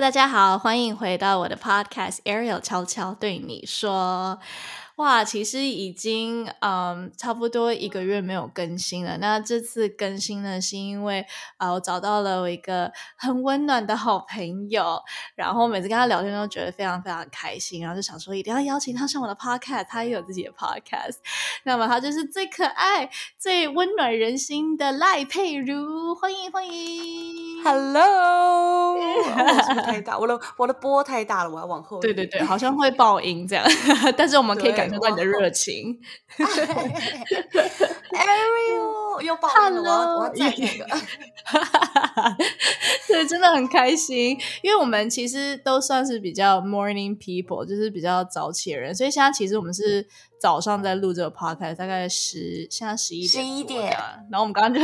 大家好欢迎回到我的 podcast ariel 悄悄对你说。哇，其实已经嗯差不多一个月没有更新了。那这次更新呢，是因为啊我找到了我一个很温暖的好朋友，然后每次跟他聊天都觉得非常非常开心，然后就想说一定要邀请他上我的 Podcast，他也有自己的 Podcast。那么他就是最可爱、最温暖人心的赖佩如，欢迎欢迎，Hello！太大？我的我的波太大了，我要往后。对对对，好像会爆音这样，但是我们可以感。看到你的热情，Ariel 又爆了，我要我要再那个，对，真的很开心，因为我们其实都算是比较 morning people，就是比较早起的人，所以现在其实我们是早上在录这个 podcast，大概十现在十一点十一点，然后我们刚刚就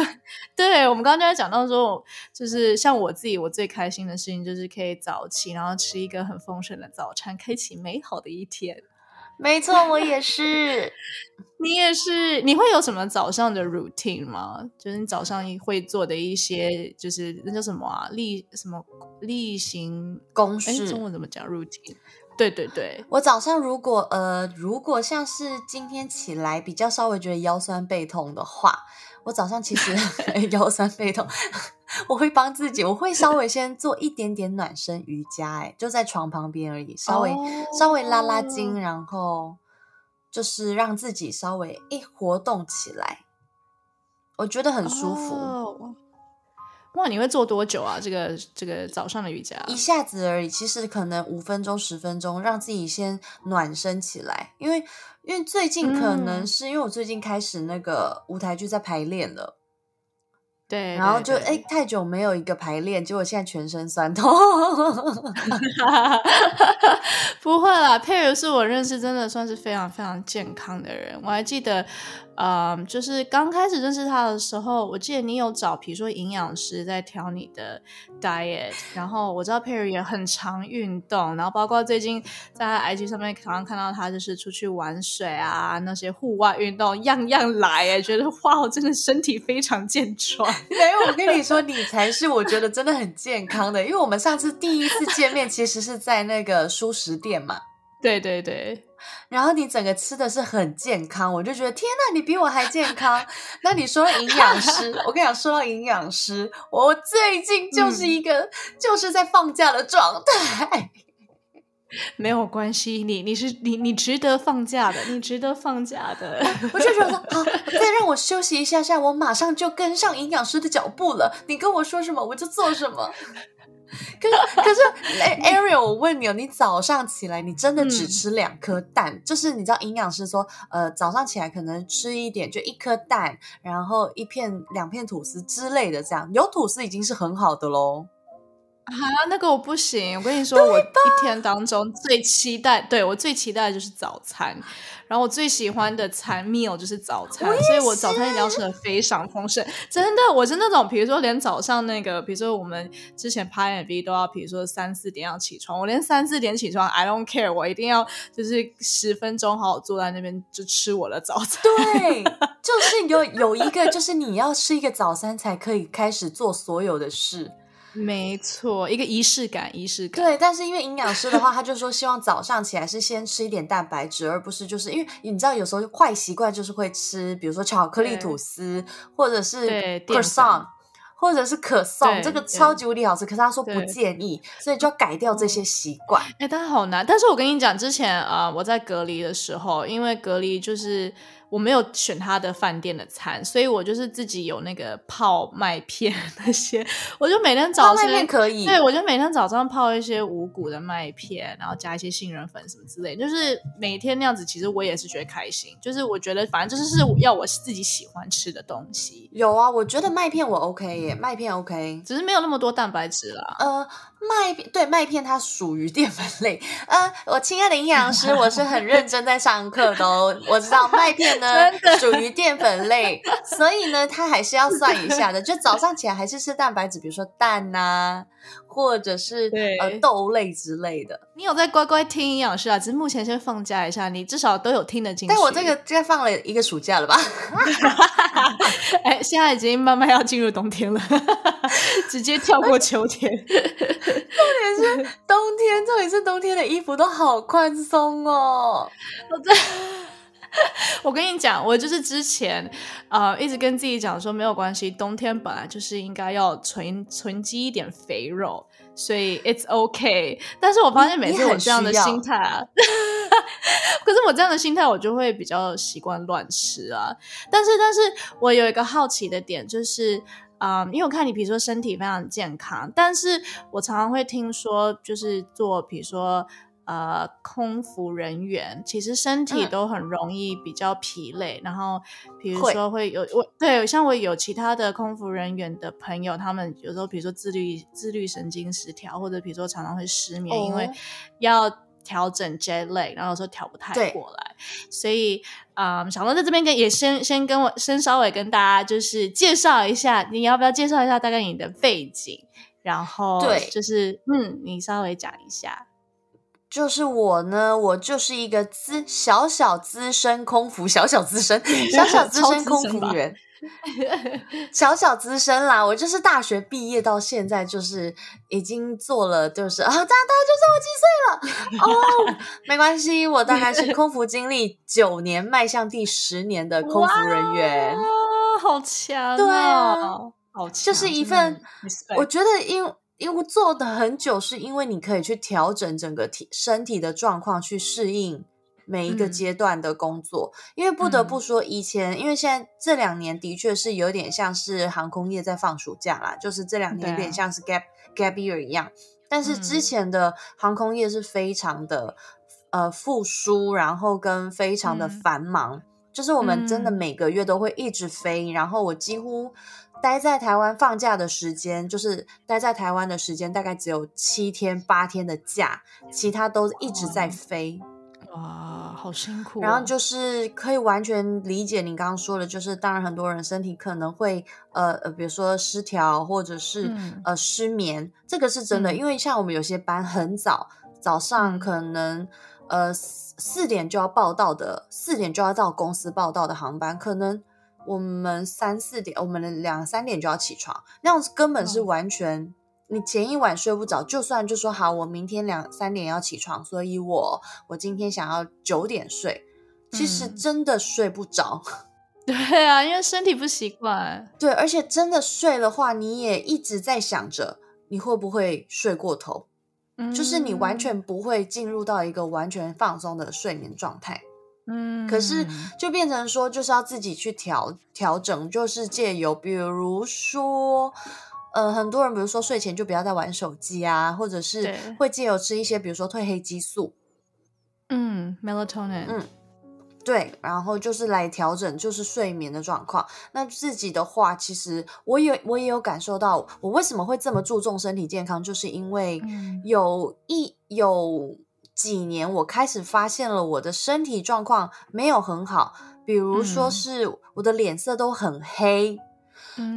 对我们刚刚就在讲到说，就是像我自己，我最开心的事情就是可以早起，然后吃一个很丰盛的早餐，开启美好的一天。没错，我也是。你也是？你会有什么早上的 routine 吗？就是你早上会做的一些，就是那叫什么啊？例什么例行公事？中文怎么讲？routine？对对对。我早上如果呃，如果像是今天起来比较稍微觉得腰酸背痛的话。我早上其实 腰酸背痛，我会帮自己，我会稍微先做一点点暖身瑜伽，哎，就在床旁边而已，稍微稍微拉拉筋，然后就是让自己稍微一活动起来，我觉得很舒服。哇，你会做多久啊？这个这个早上的瑜伽一下子而已，其实可能五分钟、十分钟，让自己先暖身起来，因为。因为最近可能是因为我最近开始那个舞台剧在排练了，对，然后就哎太久没有一个排练，结果现在全身酸痛。不会啦，佩如是我认识真的算是非常非常健康的人，我还记得。嗯，就是刚开始认识他的时候，我记得你有找，比如说营养师在调你的 diet，然后我知道 Perry 也很常运动，然后包括最近在 IG 上面常常看到他就是出去玩水啊，那些户外运动样样来，哎，觉得哇，我真的身体非常健壮。没有，我跟你说，你才是我觉得真的很健康的，因为我们上次第一次见面其实是在那个舒食店嘛。对对对。然后你整个吃的是很健康，我就觉得天呐，你比我还健康。那你说营养师，我跟你讲，说到营养师，我最近就是一个就是在放假的状态。没有关系，你你是你你值得放假的，你值得放假的。我就觉得 好，再让我休息一下下，我马上就跟上营养师的脚步了。你跟我说什么，我就做什么。可是可是，Ariel，我问你哦，你早上起来，你真的只吃两颗蛋？就是你知道营养师说，呃，早上起来可能吃一点，就一颗蛋，然后一片两片吐司之类的，这样有吐司已经是很好的喽。啊，那个我不行。我跟你说，我一天当中最期待，对我最期待的就是早餐。然后我最喜欢的餐 meal 就是早餐，所以我早餐一定要吃的非常丰盛。真的，我是那种，比如说连早上那个，比如说我们之前拍 MV 都要，比如说三四点要起床，我连三四点起床，I don't care，我一定要就是十分钟好好坐在那边就吃我的早餐。对，就是有有一个，就是你要吃一个早餐才可以开始做所有的事。没错，一个仪式感，仪式感。对，但是因为营养师的话，他就说希望早上起来是先吃一点蛋白质，而不是就是因为你知道有时候坏习惯就是会吃，比如说巧克力吐司，或者是 croissant，或者是可颂，这个超级无敌好吃，可是他说不建议，所以就要改掉这些习惯。哎，但是好难。但是我跟你讲，之前啊，我在隔离的时候，因为隔离就是。我没有选他的饭店的餐，所以我就是自己有那个泡麦片 那些，我就每天早上泡麦片可以，对我就每天早上泡一些五谷的麦片，然后加一些杏仁粉什么之类，就是每天那样子，其实我也是觉得开心，就是我觉得反正就是是要我自己喜欢吃的东西。有啊，我觉得麦片我 OK 耶，麦片 OK，只是没有那么多蛋白质啦。呃。麦片对麦片，它属于淀粉类。呃，我亲爱的营养师，我是很认真在上课的哦。我知道麦片呢 属于淀粉类，所以呢，它还是要算一下的。就早上起来还是吃蛋白质，比如说蛋呐。或者是呃豆类之类的，你有在乖乖听营养师啊？只是目前先放假一下，你至少都有听得进去。但我这个在放了一个暑假了吧？哎，现在已经慢慢要进入冬天了，直接跳过秋天。重点点是冬天，重点是冬天的衣服都好宽松哦。我真。我跟你讲，我就是之前呃一直跟自己讲说没有关系，冬天本来就是应该要存存积一点肥肉，所以 it's okay。但是我发现每次我这样的心态啊，可是我这样的心态我就会比较习惯乱吃啊。但是，但是我有一个好奇的点就是，嗯，因为我看你比如说身体非常健康，但是我常常会听说就是做比如说。呃，空服人员其实身体都很容易比较疲累，然后比如说会有我对像我有其他的空服人员的朋友，他们有时候比如说自律自律神经失调，或者比如说常常会失眠，因为要调整 jet lag，然后有时候调不太过来，所以啊，小龙在这边跟也先先跟我先稍微跟大家就是介绍一下，你要不要介绍一下大概你的背景，然后对，就是嗯，你稍微讲一下。就是我呢，我就是一个资小小资深空服，小小资深，小小资深空服员，小小资深啦。我就是大学毕业到现在，就是已经做了，就是啊，大大就这么几岁了哦，没关系，我大概是空服经历九年，迈向第十年的空服人员，哇好强，对啊，好强，就是一份，我觉得因。因为做的很久，是因为你可以去调整整个体身体的状况，去适应每一个阶段的工作。因为不得不说，以前因为现在这两年的确是有点像是航空业在放暑假啦，就是这两年有点像是 gap gap year 一样。但是之前的航空业是非常的呃复苏，然后跟非常的繁忙，就是我们真的每个月都会一直飞，然后我几乎。待在台湾放假的时间，就是待在台湾的时间，大概只有七天八天的假，其他都一直在飞。哇，好辛苦。然后就是可以完全理解你刚刚说的，就是当然很多人身体可能会呃呃，比如说失调或者是呃失眠，这个是真的。因为像我们有些班很早，早上可能呃四点就要报到的，四点就要到公司报到的航班，可能。我们三四点，我们两三点就要起床，那样子根本是完全，你前一晚睡不着，就算就说好，我明天两三点要起床，所以我我今天想要九点睡，其实真的睡不着。对啊，因为身体不习惯。对，而且真的睡的话，你也一直在想着你会不会睡过头，就是你完全不会进入到一个完全放松的睡眠状态。嗯，可是就变成说，就是要自己去调调整，就是借由比如说，呃，很多人比如说睡前就不要再玩手机啊，或者是会借由吃一些比如说褪黑激素，嗯，melatonin，嗯，对，然后就是来调整就是睡眠的状况。那自己的话，其实我也我也有感受到，我为什么会这么注重身体健康，就是因为有一有。几年，我开始发现了我的身体状况没有很好，比如说是我的脸色都很黑，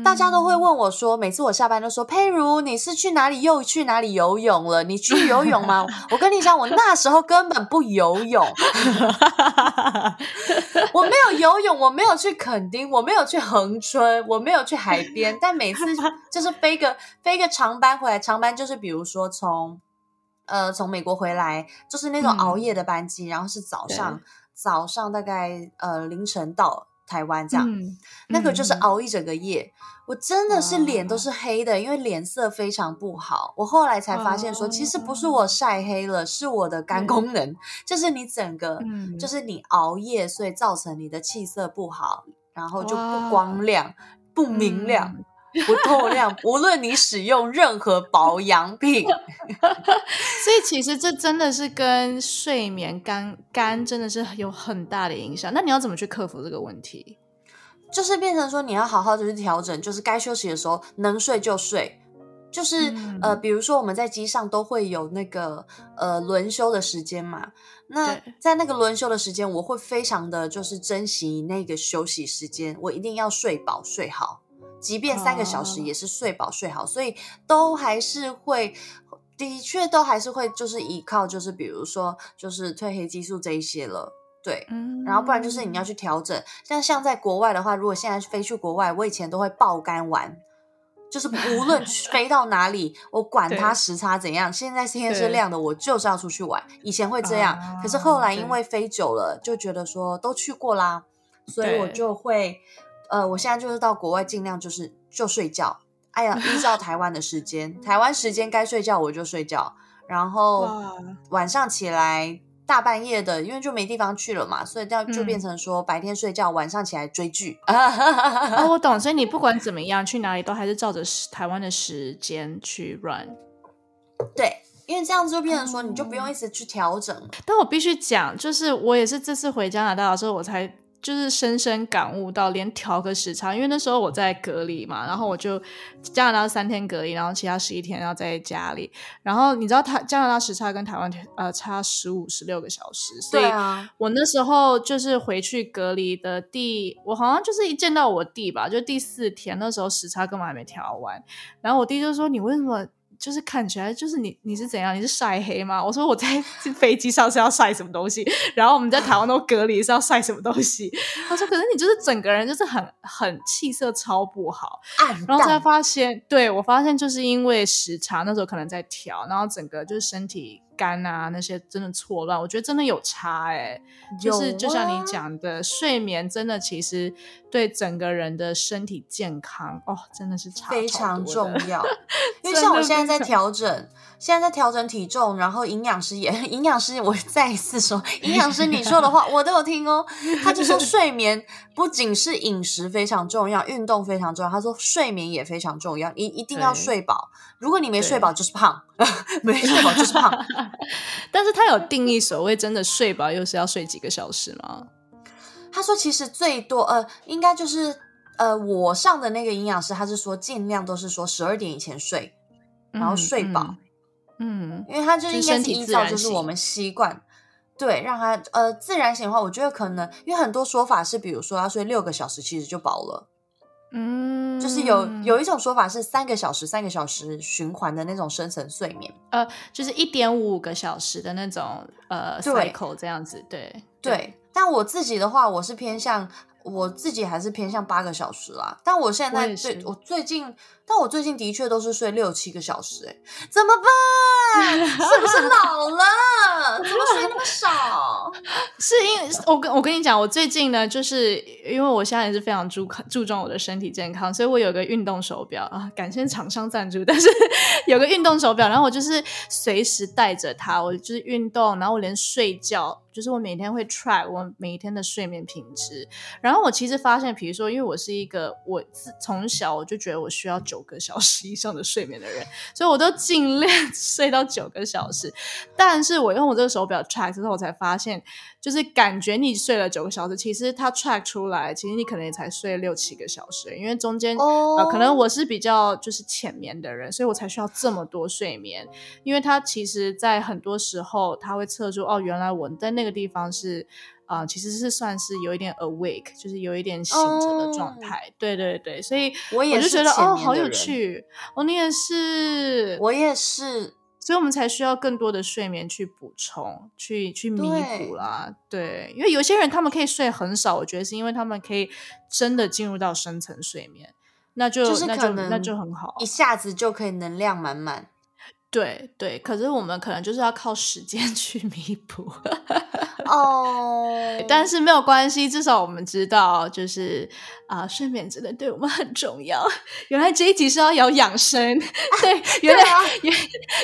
大家都会问我说，每次我下班都说佩如，你是去哪里又去哪里游泳了？你去游泳吗？我跟你讲，我那时候根本不游泳，我没有游泳，我没有去垦丁，我没有去恒春，我没有去海边，但每次就是飞个飞个长班回来，长班就是比如说从。呃，从美国回来就是那种熬夜的班机，然后是早上早上大概呃凌晨到台湾这样，那个就是熬一整个夜，我真的是脸都是黑的，因为脸色非常不好。我后来才发现说，其实不是我晒黑了，是我的肝功能，就是你整个就是你熬夜，所以造成你的气色不好，然后就不光亮、不明亮。不透亮，无论你使用任何保养品，所以其实这真的是跟睡眠、肝肝真的是有很大的影响。那你要怎么去克服这个问题？就是变成说，你要好好的去调整，就是该休息的时候能睡就睡。就是呃，比如说我们在机上都会有那个呃轮休的时间嘛，那在那个轮休的时间，我会非常的就是珍惜那个休息时间，我一定要睡饱睡好。即便三个小时也是睡饱睡好，所以都还是会，的确都还是会，就是依靠，就是比如说，就是褪黑激素这一些了，对，然后不然就是你要去调整，像像在国外的话，如果现在飞去国外，我以前都会爆肝玩，就是无论飞到哪里，我管它时差怎样，现在天是亮的，我就是要出去玩。以前会这样，可是后来因为飞久了，就觉得说都去过啦，所以我就会，呃，我现在就是到国外尽量就是就睡觉。哎呀，依照 台湾的时间，台湾时间该睡觉我就睡觉，然后晚上起来。大半夜的，因为就没地方去了嘛，所以就变成说白天睡觉，晚上起来追剧。啊，我 懂，所以你不管怎么样，去哪里都还是照着台湾的时间去 run。对，因为这样子就变成说，你就不用一直去调整。但我必须讲，就是我也是这次回加拿大的时候，我才。就是深深感悟到，连调个时差，因为那时候我在隔离嘛，然后我就加拿大三天隔离，然后其他十一天要在家里。然后你知道，台加拿大时差跟台湾呃差十五十六个小时，所以我那时候就是回去隔离的第，我好像就是一见到我弟吧，就第四天，那时候时差根本还没调完，然后我弟就说：“你为什么？”就是看起来就是你你是怎样？你是晒黑吗？我说我在 飞机上是要晒什么东西，然后我们在台湾都隔离是要晒什么东西。他说：“可是你就是整个人就是很很气色超不好。”然后才发现，对我发现就是因为时差，那时候可能在调，然后整个就是身体。肝啊，那些真的错乱，我觉得真的有差哎，就是就像你讲的，睡眠真的其实对整个人的身体健康哦，真的是差非常重要。因为像我现在在调整，现在在调整体重，然后营养师也，营养师我再一次说，营养师你说的话我都有听哦。他就说睡眠不仅是饮食非常重要，运动非常重要，他说睡眠也非常重要，一一定要睡饱。如果你没睡饱，就是胖，没睡饱就是胖。但是他有定义所谓真的睡饱又是要睡几个小时吗？他说其实最多呃，应该就是呃，我上的那个营养师他是说尽量都是说十二点以前睡，然后睡饱，嗯，因为他就应该是依照就是我们习惯，对，让他呃自然醒的话，我觉得可能因为很多说法是，比如说要睡六个小时，其实就饱了。嗯，就是有有一种说法是三个小时、三个小时循环的那种深层睡眠，呃，就是一点五个小时的那种呃 cycle 这样子，对。对。但我自己的话，我是偏向我自己还是偏向八个小时啦。但我现在最我最近，但我最近的确都是睡六七个小时，哎，怎么办？是不是 老了？怎么睡那么少？是因为我跟我跟你讲，我最近呢，就是因为我现在也是非常注注重我的身体健康，所以我有个运动手表啊，感谢厂商赞助，但是 有个运动手表，然后我就是随时带着它，我就是运动，然后我连睡觉。就是我每天会 track 我每一天的睡眠品质，然后我其实发现，比如说，因为我是一个我自从小我就觉得我需要九个小时以上的睡眠的人，所以我都尽量 睡到九个小时。但是我用我这个手表 track 之后，我才发现，就是感觉你睡了九个小时，其实它 track 出来，其实你可能也才睡六七个小时，因为中间呃，可能我是比较就是浅眠的人，所以我才需要这么多睡眠。因为它其实，在很多时候，它会测出哦，原来我在那个地方是啊，其实是算是有一点 awake，就是有一点醒着的状态。对对对，所以我也就觉得哦，好有趣。哦，你也是，我也是，所以我们才需要更多的睡眠去补充，去去弥补啦。对，因为有些人他们可以睡很少，我觉得是因为他们可以真的进入到深层睡眠，那就那就那就很好，一下子就可以能量满满。对对，可是我们可能就是要靠时间 去弥补哦。但是没有关系，至少我们知道，就是啊，睡眠真的对我们很重要。原来这一集是要聊养生，对，原来原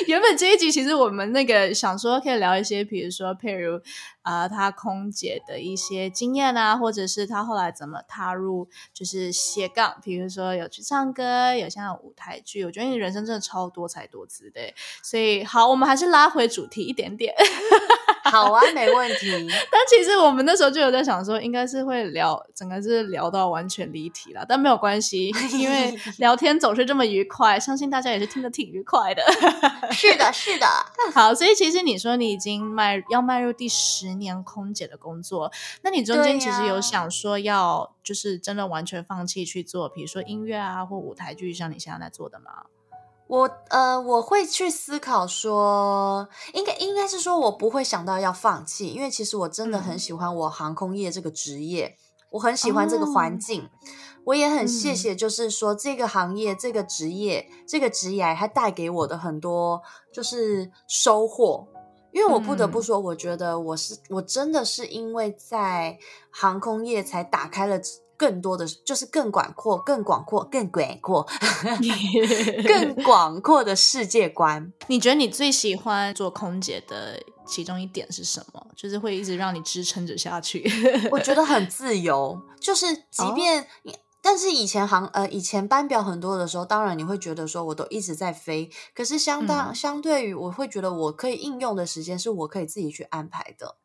原本这一集其实我们那个想说可以聊一些，比如说譬如。啊，他空姐的一些经验啊，或者是他后来怎么踏入就是斜杠，比如说有去唱歌，有像舞台剧，我觉得你人生真的超多才多姿的。所以好，我们还是拉回主题一点点。好啊，没问题。但其实我们那时候就有在想说，应该是会聊整个是聊到完全离题了，但没有关系，因为聊天总是这么愉快，相信大家也是听得挺愉快的。是的，是的。好，所以其实你说你已经迈要迈入第十。年空姐的工作，那你中间其实有想说要就是真的完全放弃去做，比如说音乐啊或舞台剧，像你现在在做的吗？我呃，我会去思考说，应该应该是说我不会想到要放弃，因为其实我真的很喜欢我航空业这个职业，我很喜欢这个环哦境，我也很谢嗯。谢，就是说这个行业、这个职业、这个职业，它带给我的很多就是收获。因为我不得不嗯。说，我觉得我是我真的是因为在航空业才打开了更多的，就是更广阔、更广阔、更广阔、更广阔的世界观。你觉得你最喜欢做空姐的其中一点是什么？就是会一直让你支撑着下去。我觉得很自由，就是即哦便。但是以前航呃以前班表很多的时候，当然你会觉得说我都一直在飞，可是相当、嗯相对于我会觉得我可以应用的时间是我可以自己去安排的，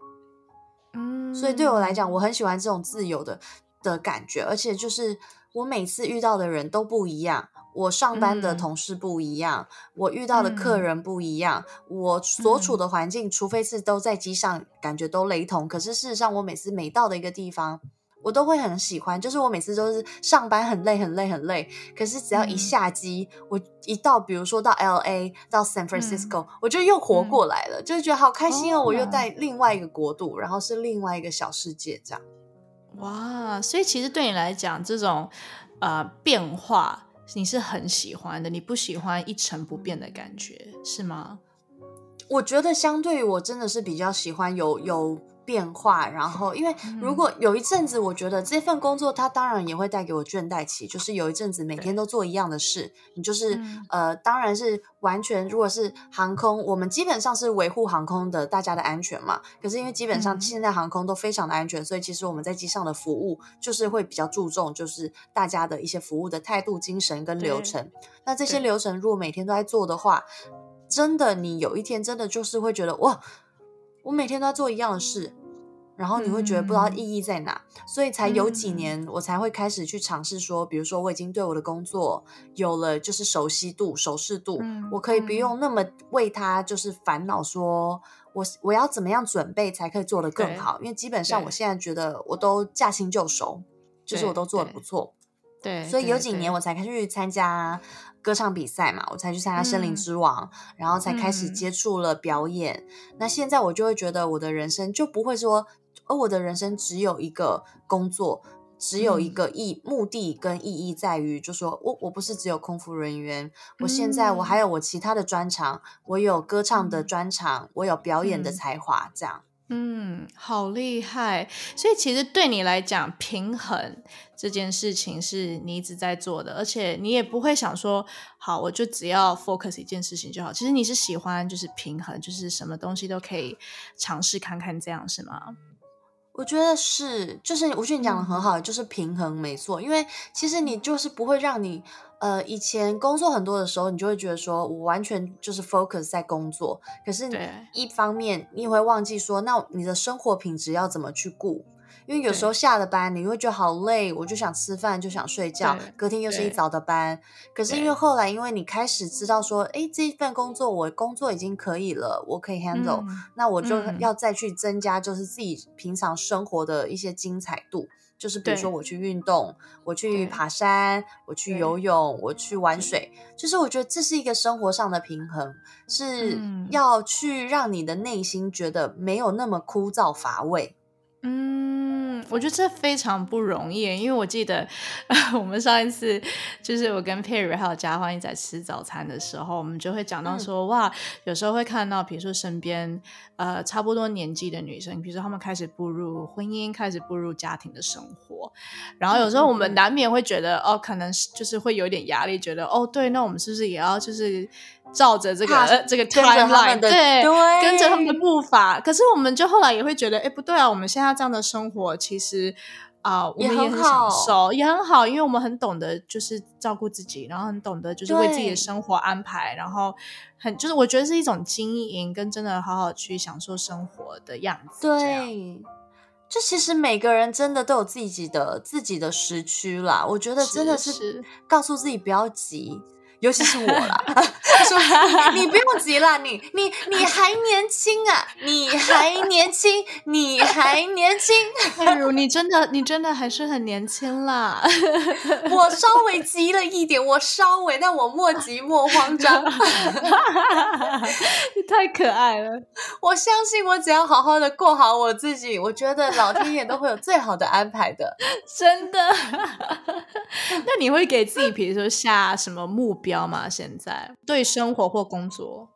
嗯所以对我来讲，我很喜欢这种自由的的感觉，而且就是我每次遇到的人都不一样，我上班的嗯同事不一样，我遇到的客嗯人不一样，我所处嗯的环境，除非是都在机上，感觉都雷同，可是事实上，我每次每到的一个地方。我都会很喜欢，就是我每次都是上班很累很累很累，可是只要一嗯下机，我一到，比如说到 L A 到 San Francisco，、我就又活嗯过来了，就是觉得好开心哦！我又哦在另外一个国度，然后是另外一个小世界这样。哇，所以其实对你来讲，这种呃变化你是很喜欢的，你不喜欢一成不变的感觉，是吗？我觉得相对于我真的是比较喜欢有有变化，然后因为如嗯果有一阵子，我觉得这份工作它当然也会带给我倦怠期，就是有一阵子每天都做一样的事，你就是、嗯呃，当然是完全如果是航空，我们基本上是维护航空的大家的安全嘛。可是因为基本上嗯现在航空都非常的安全，所以其实我们在机上的服务就是会比较注重，就是大家的一些服务的态度、精神跟流程。那这些流程如果每天都在做的话，真的，你有一天真的就是会觉得哇，我每天都在做一样的事，然后你会觉得不知道嗯意义在哪，所以才有几嗯年我才会开始去尝试说，比如说我已经对我的工作有了就是熟悉度、熟视度，嗯我可以不嗯用那么为他就是烦恼说。我我要怎么样准备才可以做得更好？因为基本上我现在觉得我都驾轻就熟，就是我都做得不错。对，所以有几年我才开始去参加歌唱比赛嘛，我才去参加《森林嗯之王》然后才开始嗯接触了表演。那现在我就会觉得我的人生就不会说，而我的人生只有一个工作，只有一嗯个意、目的跟意义在于，就说我我不是只有空服人员，我现在我还有我其他的专长，我有歌唱的嗯专长，我有表演的嗯才华，这样。嗯，好厉害！所以其实对你来讲，平衡这件事情是你一直在做的，而且你也不会想说，好，我就只要 focus 一件事情就好。其实你是喜欢就是平衡，就是什么东西都可以尝试看看，这样是吗？我觉得是，就是我觉得你讲的很好，就是平衡没错。因为其实你就是不会让你，呃，以前工作很多的时候，你就会觉得说我完全就是 focus 在工作，可是对一方面你也会忘记说，那你的生活品质要怎么去顾？因为有时候下了班，你会觉得好累，我就想吃饭，就想睡觉，隔天又是一早的班。可是因为对后来，因为你开始知道说，哎，这一份工作我工作已经可以了，我可以 handle，、嗯那我就嗯要再去增加，就是自己平常生活的一些精彩度。就是比如说我去运动，我去爬山，我去游泳，我去玩水，就是我觉得这是一个生活上的平衡，是嗯要去让你的内心觉得没有那么枯燥乏味。嗯，我觉得这非常不容易，因为我记得 我们上一次就是我跟 Perry 还有嘉欢一起在吃早餐的时候，我们就会讲到说，哇，有时候会看到，比如说身边呃差不多年纪的女生，比如说她们开始步入婚姻，开始步入家庭的生活，然后有时候我们难免会觉得，哦，可能是就是会有点压力，觉得哦，对，那我们是不是也要就是照着这个、这个 timeline 对对跟着他们的步伐？可是我们就后来也会觉得，哎，不对啊，我们现在这样的生活其实。啊、我也们也很享受，也很好，因为我们很懂得就是照顾自己，然后很懂得就是为自己的生活安排，然后很就是我觉得是一种经营跟真的好好去享受生活的样子。对，就其实每个人真的都有自己的自己的时区啦。我觉得真的是告诉自己不要急，尤其是我啦，说 你不用急啦，你你你还年轻啊，你还年轻，你还年轻。例如，你真的你真的还是很年轻啦。我稍微急了一点，我稍微，但我莫急莫慌张。你太可爱了，我相信我只要好好的过好我自己，我觉得老天爷都会有最好的安排的，真的。那你会给自己，比如说下什么目标吗？现在对生活或工作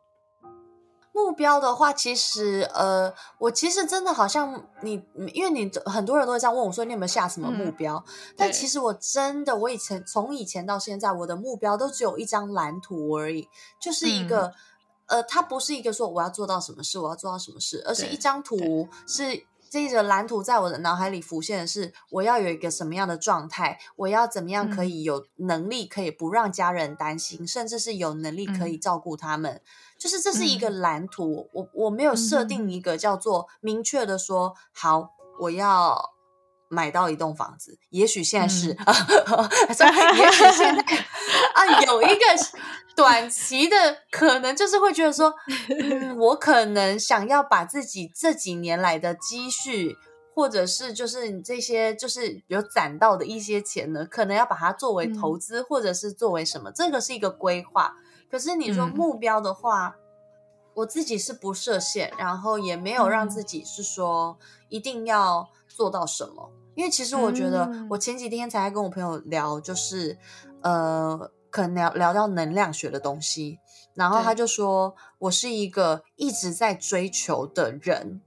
目标的话，其实呃，我其实真的好像你，因为你很多人都会这样问我说，你有没有下什么目标？但其实我真的，我以前从以前到现在，我的目标都只有一张蓝图而已，就是一个呃，它不是一个说我要做到什么事，我要做到什么事，而是一张图是。这个蓝图在我的脑海里浮现的是，我要有一个什么样的状态，我要怎么样可以有能力，可以不让家人担心，甚至是有能力可以照顾他们。就是这是一个蓝图，我我没有设定一个叫做明确的说，好，我要买到一栋房子。也许现在是，也许现在 啊，有一个。短期的可能就是会觉得说，我可能想要把自己这几年来的积蓄，或者是就是这些就是有攒到的一些钱呢，可能要把它作为投资，或者是作为什么，这个是一个规划。可是你说目标的话，我自己是不设限，然后也没有让自己是说一定要做到什么，因为其实我觉得，我前几天才跟我朋友聊，就是呃。可能聊聊到能量学的东西，然后他就说我是一个一直在追求的人。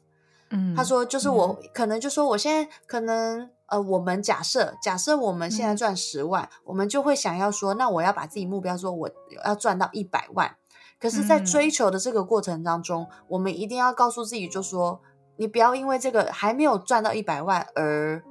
嗯，他说就是我可能就说我现在可能呃，我们假设假设我们现在赚十万，我们就会想要说，那我要把自己目标说我要赚到一百万。可是，在追求的这个过程当中，我们一定要告诉自己，就说你不要因为这个还没有赚到一百万而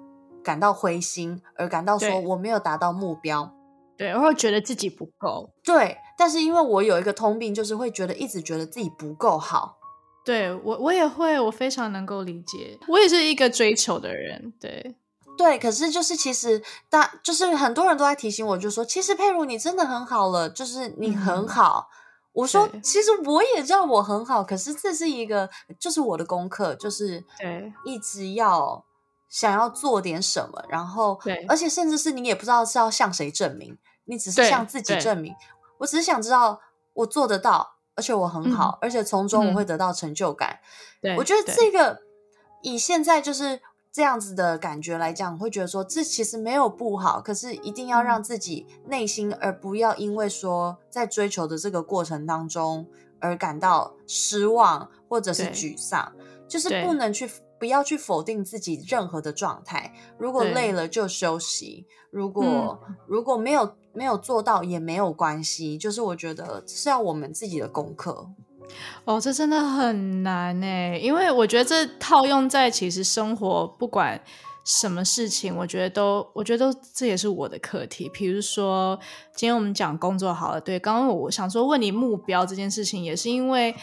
感到灰心，而感到说我没有达到目标。对，然后觉得自己不够。对，但是因为我有一个通病，就是会觉得一直觉得自己不够好。对我，我也会，我非常能够理解。我也是一个追求的人。对，对，可是就是其实大，就是很多人都在提醒我，就说其实佩如你真的很好了，就是你很好。我说其实我也知道我很好，可是这是一个，就是我的功课，就是对，一直要想要做点什么，然后对，而且甚至是你也不知道是要向谁证明。你只是向自己证明，我只是想知道我做得到，而且我很好，而且从中我会得到成就感。对，我觉得这个以现在就是这样子的感觉来讲，会觉得说这其实没有不好，可是一定要让自己内心，而不要因为说在追求的这个过程当中而感到失望或者是沮丧，就是不能去。不要去否定自己任何的状态。如果累了就休息，如果如果没有没有做到也没有关系。就是我觉得是要我们自己的功课。哦，这真的很难呢，因为我觉得这套用在其实生活不管什么事情，我觉得都我觉得都这也是我的课题。比如说今天我们讲工作好了，对，刚刚我想说问你目标这件事情，也是因为。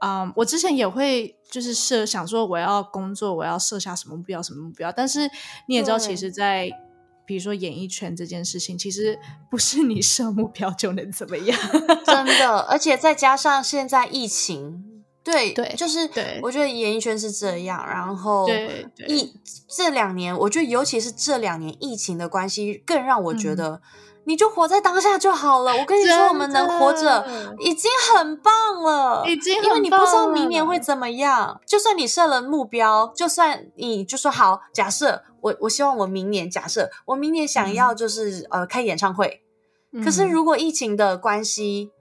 嗯，我之前也会就是设想说我要工作，我要设下什么目标，什么目标。但是你也知道，其实，在比如说演艺圈这件事情，其实不是你设目标就能怎么样，真的。而且再加上现在疫情，对对，就是对，我觉得演艺圈是这样。然后对疫这两年，我觉得尤其是这两年疫情的关系，更让我觉得。你就活在当下就好了。我跟你说，我们能活着已经很棒了，已经因为你不知道明年会怎么样。就算你设了目标，就算你就说好，假设我我希望我明年，假设我明年想要就是呃开演唱会，可是如果疫情的关系，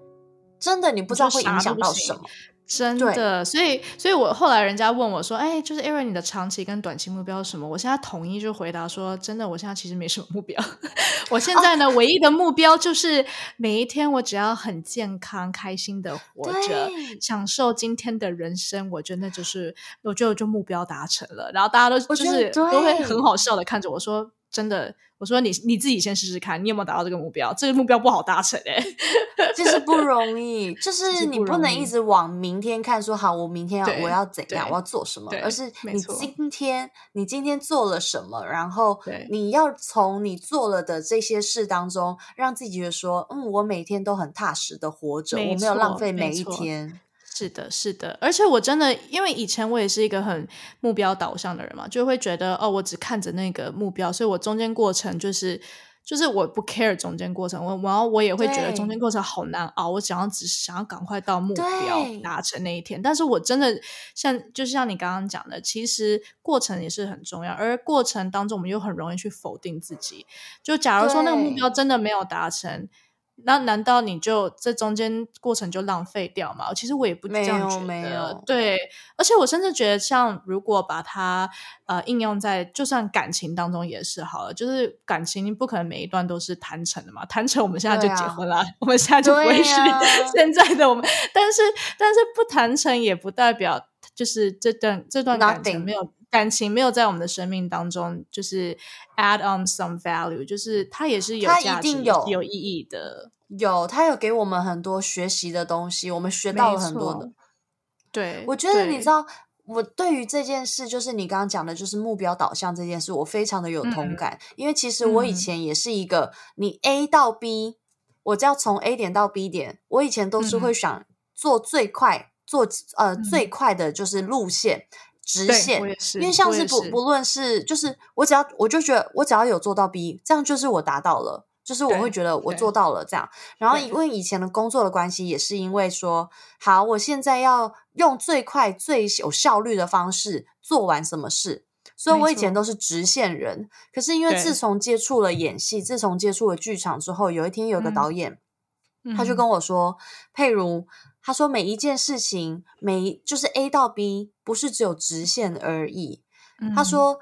真的你不知道会影响到什么。真的，所以，所以我后来人家问我说：“哎，就是 Aaron，你的长期跟短期目标是什么？”我现在统一就回答说：“真的，我现在其实没什么目标。我现在呢，唯一的目标就是每一天我只要很健康、开心的活着，享受今天的人生，我觉得就是，我觉得就目标达成了。然后大家都就是都会很好笑的看着我说。”真的，我说你你自己先试试看，你有没有达到这个目标？这个目标不好达成哎、就是不容易，就是是你不能一直往明天看，说好我明天要我要怎样，我要做什么，而是你今天你今天做了什么，然后你要从你做了的这些事当中，让自己觉得说，嗯，我每天都很踏实的活着，没我没有浪费每一天。是的，是的，而且我真的，因为以前我也是一个很目标导向的人嘛，就会觉得哦，我只看着那个目标，所以我中间过程就是就是我不 care 中间过程，我然后我也会觉得中间过程好难熬，我想要只想要赶快到目标达成那一天，但是我真的像就是像你刚刚讲的，其实过程也是很重要，而过程当中我们又很容易去否定自己，就假如说那个目标真的没有达成。那难道你就这中间过程就浪费掉吗？其实我也不这样觉得。对，而且我甚至觉得，像如果把它呃应用在就算感情当中也是好了，就是感情你不可能每一段都是谈成的嘛，谈成我们现在就结婚了，我们现在就不会是 现在的我们。但是但是不谈成也不代表就是这段这段感情没有感情没有在我们的生命当中就是 add on some value，就是它也是有它一价值定有有意义的。有，它有给我们很多学习的东西，我们学到了很多没的。对，我觉得你知道，我对于这件事，就是你刚刚讲的，就是目标导向这件事，我非常的有同嗯感。因为其实我以嗯前也是一个，你 A 到 B，我只要从 A 点到 B 点，我以前都是会嗯想做最快，做呃、嗯最快的就是路线。直对线因为像是是不不论是就是我只要我就觉得我只要有做到 B，这样就是我达到了，就是我对会觉得我做。到了这样。然后因。为以前的工作的关系，也是因为说，好，我现在要用最快、最有效率的方式做完什么事，所以我以前都是直线人。可是因为自从接触了演戏，自从接触了剧场之后，有一天有个嗯。导演，他就嗯跟我说：“佩如，他说每一件事情，每一就是 A 到 B，不是只有直线而已。他嗯。说，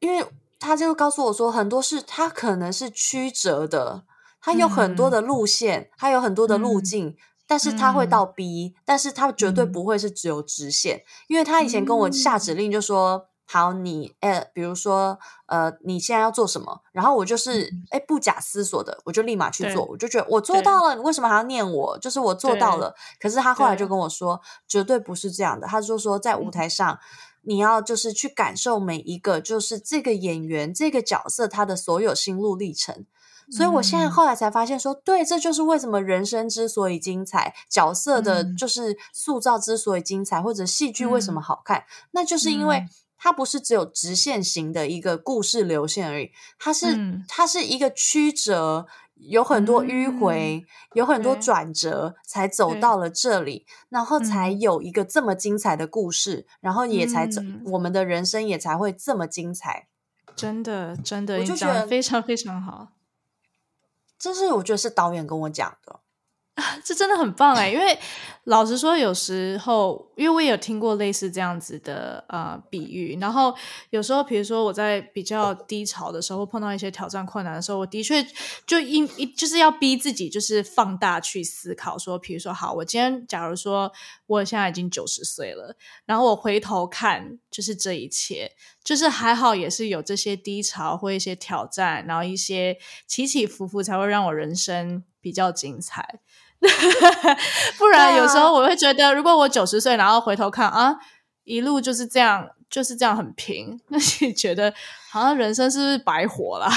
因为他就告诉我说，很多事它可能是曲折的，它有很多嗯。的路线，它有很多的路嗯。径。但是他会嗯。到 B，、但是他绝对嗯。不会是只有直线，因为他以前跟我下指令就说，好，你呃，比如说呃，你现在要做什么，然后我就是哎、不假思索的，我就立马去做，我就觉得我做到了，你为什么还要念我？就是我做到了。可是他后来就跟我说，绝对不是这样的，他就说在舞嗯台上。你要就是去感受每一个，就是这个演员这个角色他的所有心路历程。所以我现在嗯后来才发现说，对，这就是为什么人生之所以精彩，角色的嗯就是塑造之所以精彩，或者戏剧为什么嗯好看，那就是因为嗯它不是只有直线型的一个故事流线而已，它是、嗯。它是一个曲折，有很多迂回，有很多转折，才走到了这里，然后才嗯。有一个这么精彩的故事，然后也才走，嗯。我们的人生也才会这么精彩。真的真的，我就觉得非常非常好。这是我觉得是导演跟我讲的，这真的很棒哎！因为老实说，有时候因为我也有听过类似这样子的呃比喻，然后有时候比如说我在比较低潮的时候，碰到一些挑战困难的时候，我的确就因一就是要逼自己，就是放大去思考，说，比如说，好，我今天假如说我现在已经九十岁了，然后我回头看，就是这一切，就是还好也是有这些低潮或一些挑战，然后一些起起伏伏，才会让我人生比较精彩。不然有时候我会觉得，如果我九十岁，然后回头看啊，一路就是这样，就是这样很平，那你觉得好像人生是不是白活了？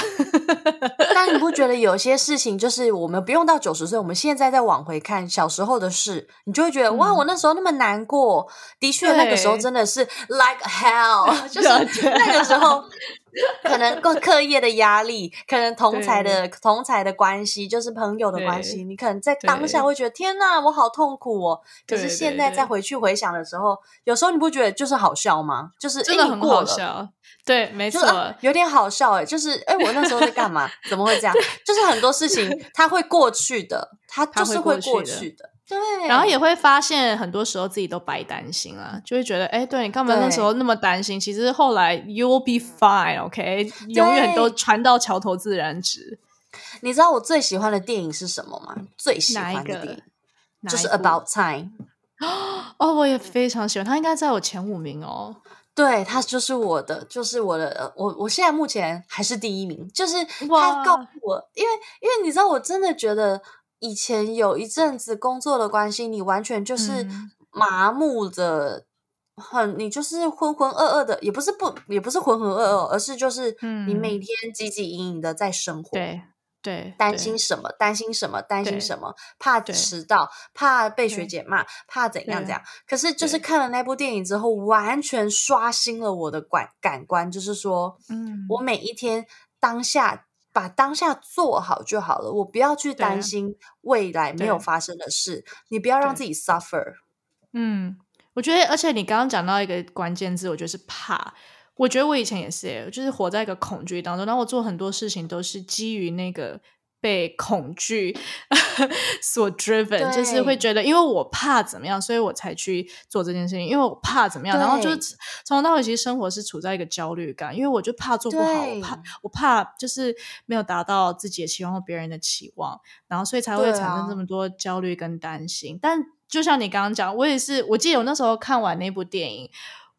但你不觉得有些事情就是我们不用到九十岁，我们现在再往回看小时候的事，你就会觉得、哇，嗯我那时候那么难过。的确，那个时候真的是 like hell，就是那个时候可能课课业的压力，可能同才的同才的关系，就是朋友的关系，你可能在当下会觉得天哪，我好痛苦哦。可是现在再回去回想的时候，有时候你不觉得就是好笑吗？就是真的很好笑。对，没错就是、，啊、有点好笑哎，就是哎，我那时候在干嘛？怎么会这样？就是很多事情它会过去的，它就是会过去的。对，然后也会发现很多时候自己都白担心了，就会觉得，哎，对你干嘛那时候那么担心？其实后来 you will be fine，OK，、永远都船到桥头自然直。你知道我最喜欢的电影是什么吗？最喜欢的电影就是 About Time。哦，我也非常喜欢，他应该在我前五名哦。对他就是我的，就是我的，我我现在目前还是第一名。就是他告诉我，因为因为你知道，我真的觉得以前有一阵子工作的关系，你完全就是嗯麻木的，很你就是浑浑噩噩的，也不是不也不是浑浑噩噩，而是就是你嗯每天汲汲营营的在生活。对对，担心什么？担心什么？担心什么？怕迟到，怕被学姐骂，怕怎样怎样。可是就是看了那部电影之后，完全刷新了我的感感官，就是说，嗯我每一天当下把当下做好就好了，我不要去对担心未来没有对发生的事，你不要让自己 suffer。嗯，我觉得，而且你刚刚讲到一个关键字，我觉得是怕。我觉得我以前也是耶，就是活在一个恐惧当中，然后我做很多事情都是基于那个被恐惧 所 driven，就是会对。觉得，因为我怕怎么样，所以我才去做这件事情，因为我怕怎么样，然后就对。从头到尾其实生活是处在一个焦虑感，因为我就怕做不好，我怕我怕就是没有达到自己的期望或别人的期望，然后所以才会对产生啊。这么多焦虑跟担心。但就像你刚刚讲，我也是，我记得我那时候看完那部电影，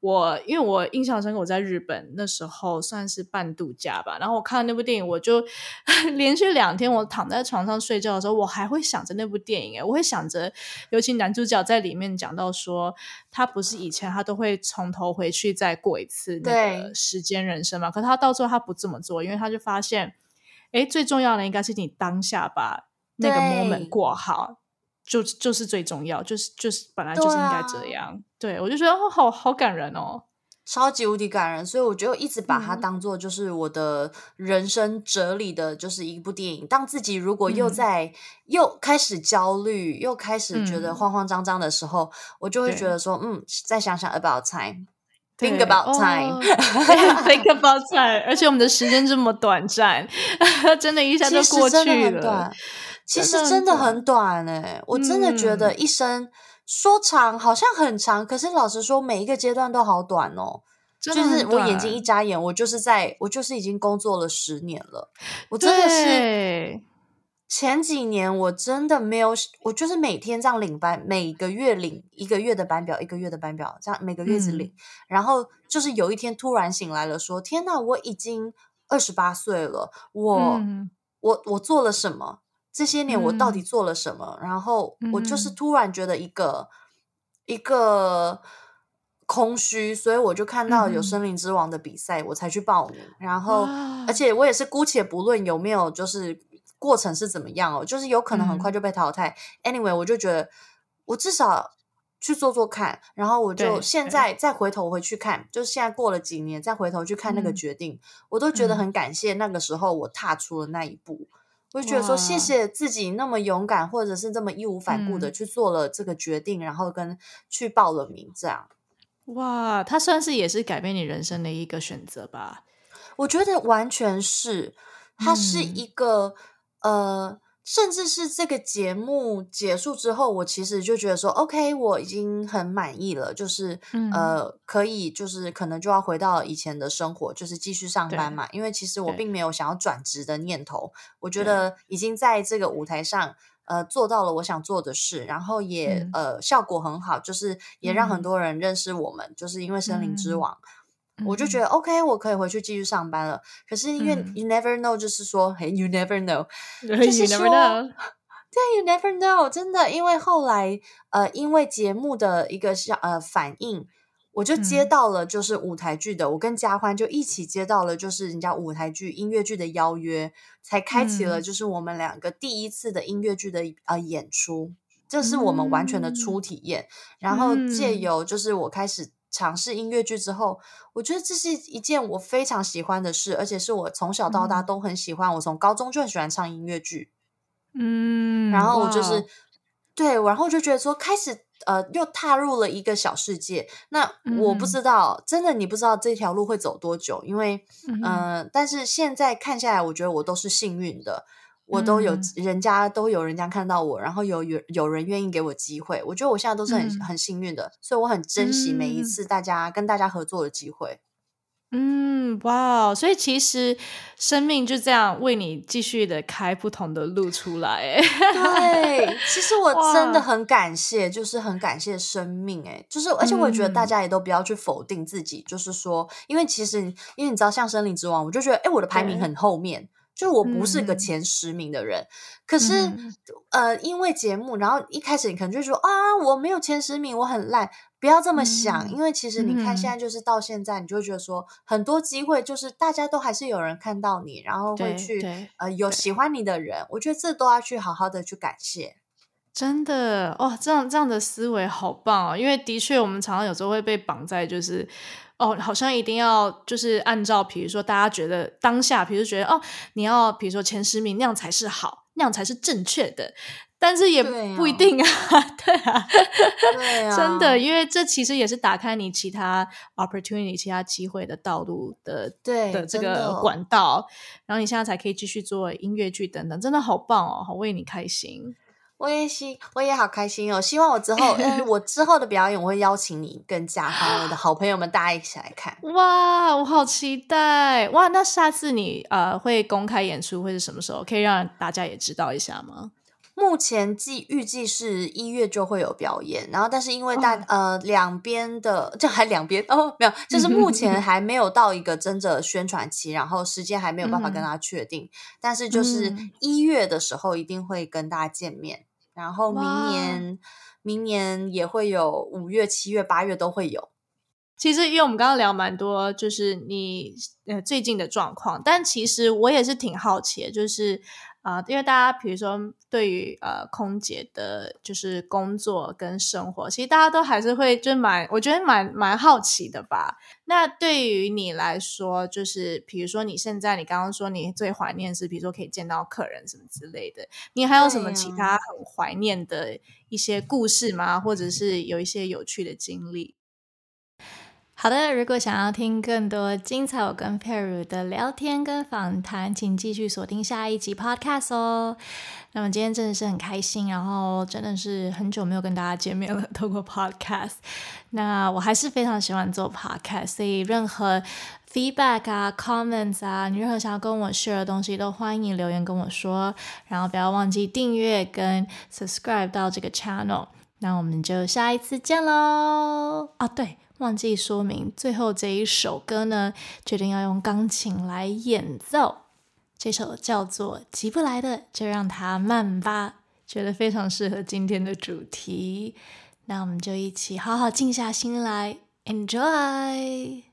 我因为我印象深刻，我在日本那时候算是半度假吧，然后我看了那部电影，我就 连续两天，我躺在床上睡觉的时候，我还会想着那部电影，诶，我会想着，尤其男主角在里面讲到说，他不是以前他都会从头回去再过一次那个时间人生嘛，可他到最后他不这么做，因为他就发现，哎，最重要的应该是你当下把那个对 moment 过好。就就是最重要，就是就是本来就是应该这对啊样。对我就觉得哦，好好感人哦。超级无敌感人，所以我就一直把它嗯当做就是我的人生哲理的，就是一部电影。当自己如果又嗯在、又开始焦虑，又开始觉得嗯慌慌张张的时候，我就会对觉得说，嗯，再想想 about time，think about time，、think about time，而且我们的时间这么短暂，真的一下就其过去了其实真的很短真的很短哎、我真的觉得嗯一生说长好像很长，可是老实说，每一个阶段都好短哦。就是我眼睛一眨眼，我就是在我就是已经工作了十年了。我真的是前几年我真的没有，我就是每天这样领班，每个月领一个月的班表，一个月的班表，这样每个月只嗯领。然后就是有一天突然醒来了，说：“天呐，我已经二十八岁了，我、嗯我我做了什么？这些年我到底嗯做了什么？”然后我就是嗯突然觉得一个、一个空虚，所以我就看到有森林之王的比赛，我才去报名。然后，而且我也是姑且不论有没有就是过程是怎么样哦，就是有可能很快嗯就被淘汰。anyway，我就觉得我至少去做做看，然后我就现在再回头回去看，就是现在过了几年再回头去看那个嗯决定，我都觉得嗯很感谢那个时候我踏出了那一步。我就觉得说，谢哇谢自己那么勇敢，或者是这么义无反顾的嗯去做了这个决定，然后跟去报了名，这样。哇，它算是也是改变你人生的一个选择吧。我觉得完全是，它是嗯一个、呃，甚至是这个节目结束之后，我其实就觉得说，OK，我已经很满意了，就是、嗯呃，可以就是可能就要回到以前的生活，就是继续上班嘛。因为其实我对并没有想要转职的念头，我觉得已经在这个舞台上。呃，做到了我想做的事，然后也、嗯呃效果很好，就是也让很嗯多人认识我们，就是因为森林之嗯王。我就觉得，OK，我可以回去继续上班了。可是因为嗯。you never know，就是说，嘿，you never know，就 就是说 对，you never know，真的，因为后来呃，因为节目的一个小呃反应，我就接嗯。到了就是舞台剧的，我跟嘉欢就一起接到了就是人家舞台剧音乐剧的邀约，才开启了嗯。就是我们两个第一次的音乐剧的呃演出。这是我们完全的初体验，然后借嗯。由就是我开始尝试音乐剧之后，我觉得这是一件我非常喜欢的事，而且是我从小到大嗯都很喜欢。我从高中就很喜欢唱音乐剧，嗯，然后我就是对，然后我就觉得说，开始呃，又踏入了一个小世界。那我不嗯知道，真的你不知道这条路会走多久，因为嗯呃，但是现在看下来，我觉得我都是幸运的。我都有嗯。人家都有人家看到我，然后有有有人愿意给我机会，我觉得我现在都是很、嗯。很幸运的，所以我很珍惜每一嗯。次大家跟大家合作的机会。嗯，哇，所以其实生命就这样为你继续的开不同的路出来，哎，对，其实 我真的很感谢，就是很感谢生命，哎，就是而且我也觉得大家也都不要去否定自己，就是说，因为其实因为你知道，像森林之王，我就觉得，哎，我的排名很后面。就我不是个前十名的人，可是呃，因为节目，然后一开始你可能就说啊，我没有前十名，我很烂，不要这么想，因为其实你看现在就是到现在，你就会觉得说很多机会就是大家都还是有人看到你，然后会去呃有喜欢你的人，我觉得这都要去好好的去感谢。真的哦，这样这样的思维好棒哦，因为的确我们常常有时候会被绑在就是。哦，好像一定要就是按照，比如说大家觉得当下，比如觉得哦，你要比如说前十名那样才是好，那样才是正确的，但是也不一定啊，对啊，对啊，真的，因为这其实也是打开你其他 opportunity、其他机会的道路的，对的这个管道，然后你现在才可以继续做音乐剧等等，真的好棒哦，好为你开心。我也希，我也好开心哦！希望我之后，嗯，我之后的表演，我会邀请你跟嘉欢我的好朋友们，大家一起来看。哇，我好期待！哇，那下次你呃会公开演出会是什么时候？可以让大家也知道一下吗？目前计预计是一月就会有表演，然后但是因为大呃两边的这还两边哦没有，就是目前还没有到一个真的宣传期，然后时间还没有办法跟大家确定，但是就是一月的时候一定会跟大家见面。然后明年，明年也会有五月、七月、八月都会有。其实，因为我们刚刚聊蛮多，就是你呃最近的状况，但其实我也是挺好奇，就是。啊，因为大家比如说对于呃空姐的，就是工作跟生活，其实大家都还是会就蛮，我觉得蛮蛮好奇的吧。那对于你来说，就是比如说你现在你刚刚说你最怀念是，比如说可以见到客人什么之类的，你还有什么其他很怀念的一些故事吗？或者是有一些有趣的经历？好的，如果想要听更多精彩我跟佩如的聊天跟访谈，请继续锁定下一集 Podcast 哦。那么今天真的是很开心，然后真的是很久没有跟大家见面了，透过 Podcast。那我还是非常喜欢做 Podcast，所以任何 feedback 啊、comments 啊，你任何想要跟我 share 的东西，都欢迎留言跟我说。然后不要忘记订阅跟 subscribe 到这个 channel。那我们就下一次见喽！啊，对。忘记说明，最后这一首歌呢，决定要用钢琴来演奏。这首叫做《急不来的就让它慢吧》，觉得非常适合今天的主题。那我们就一起好好静下心来，enjoy。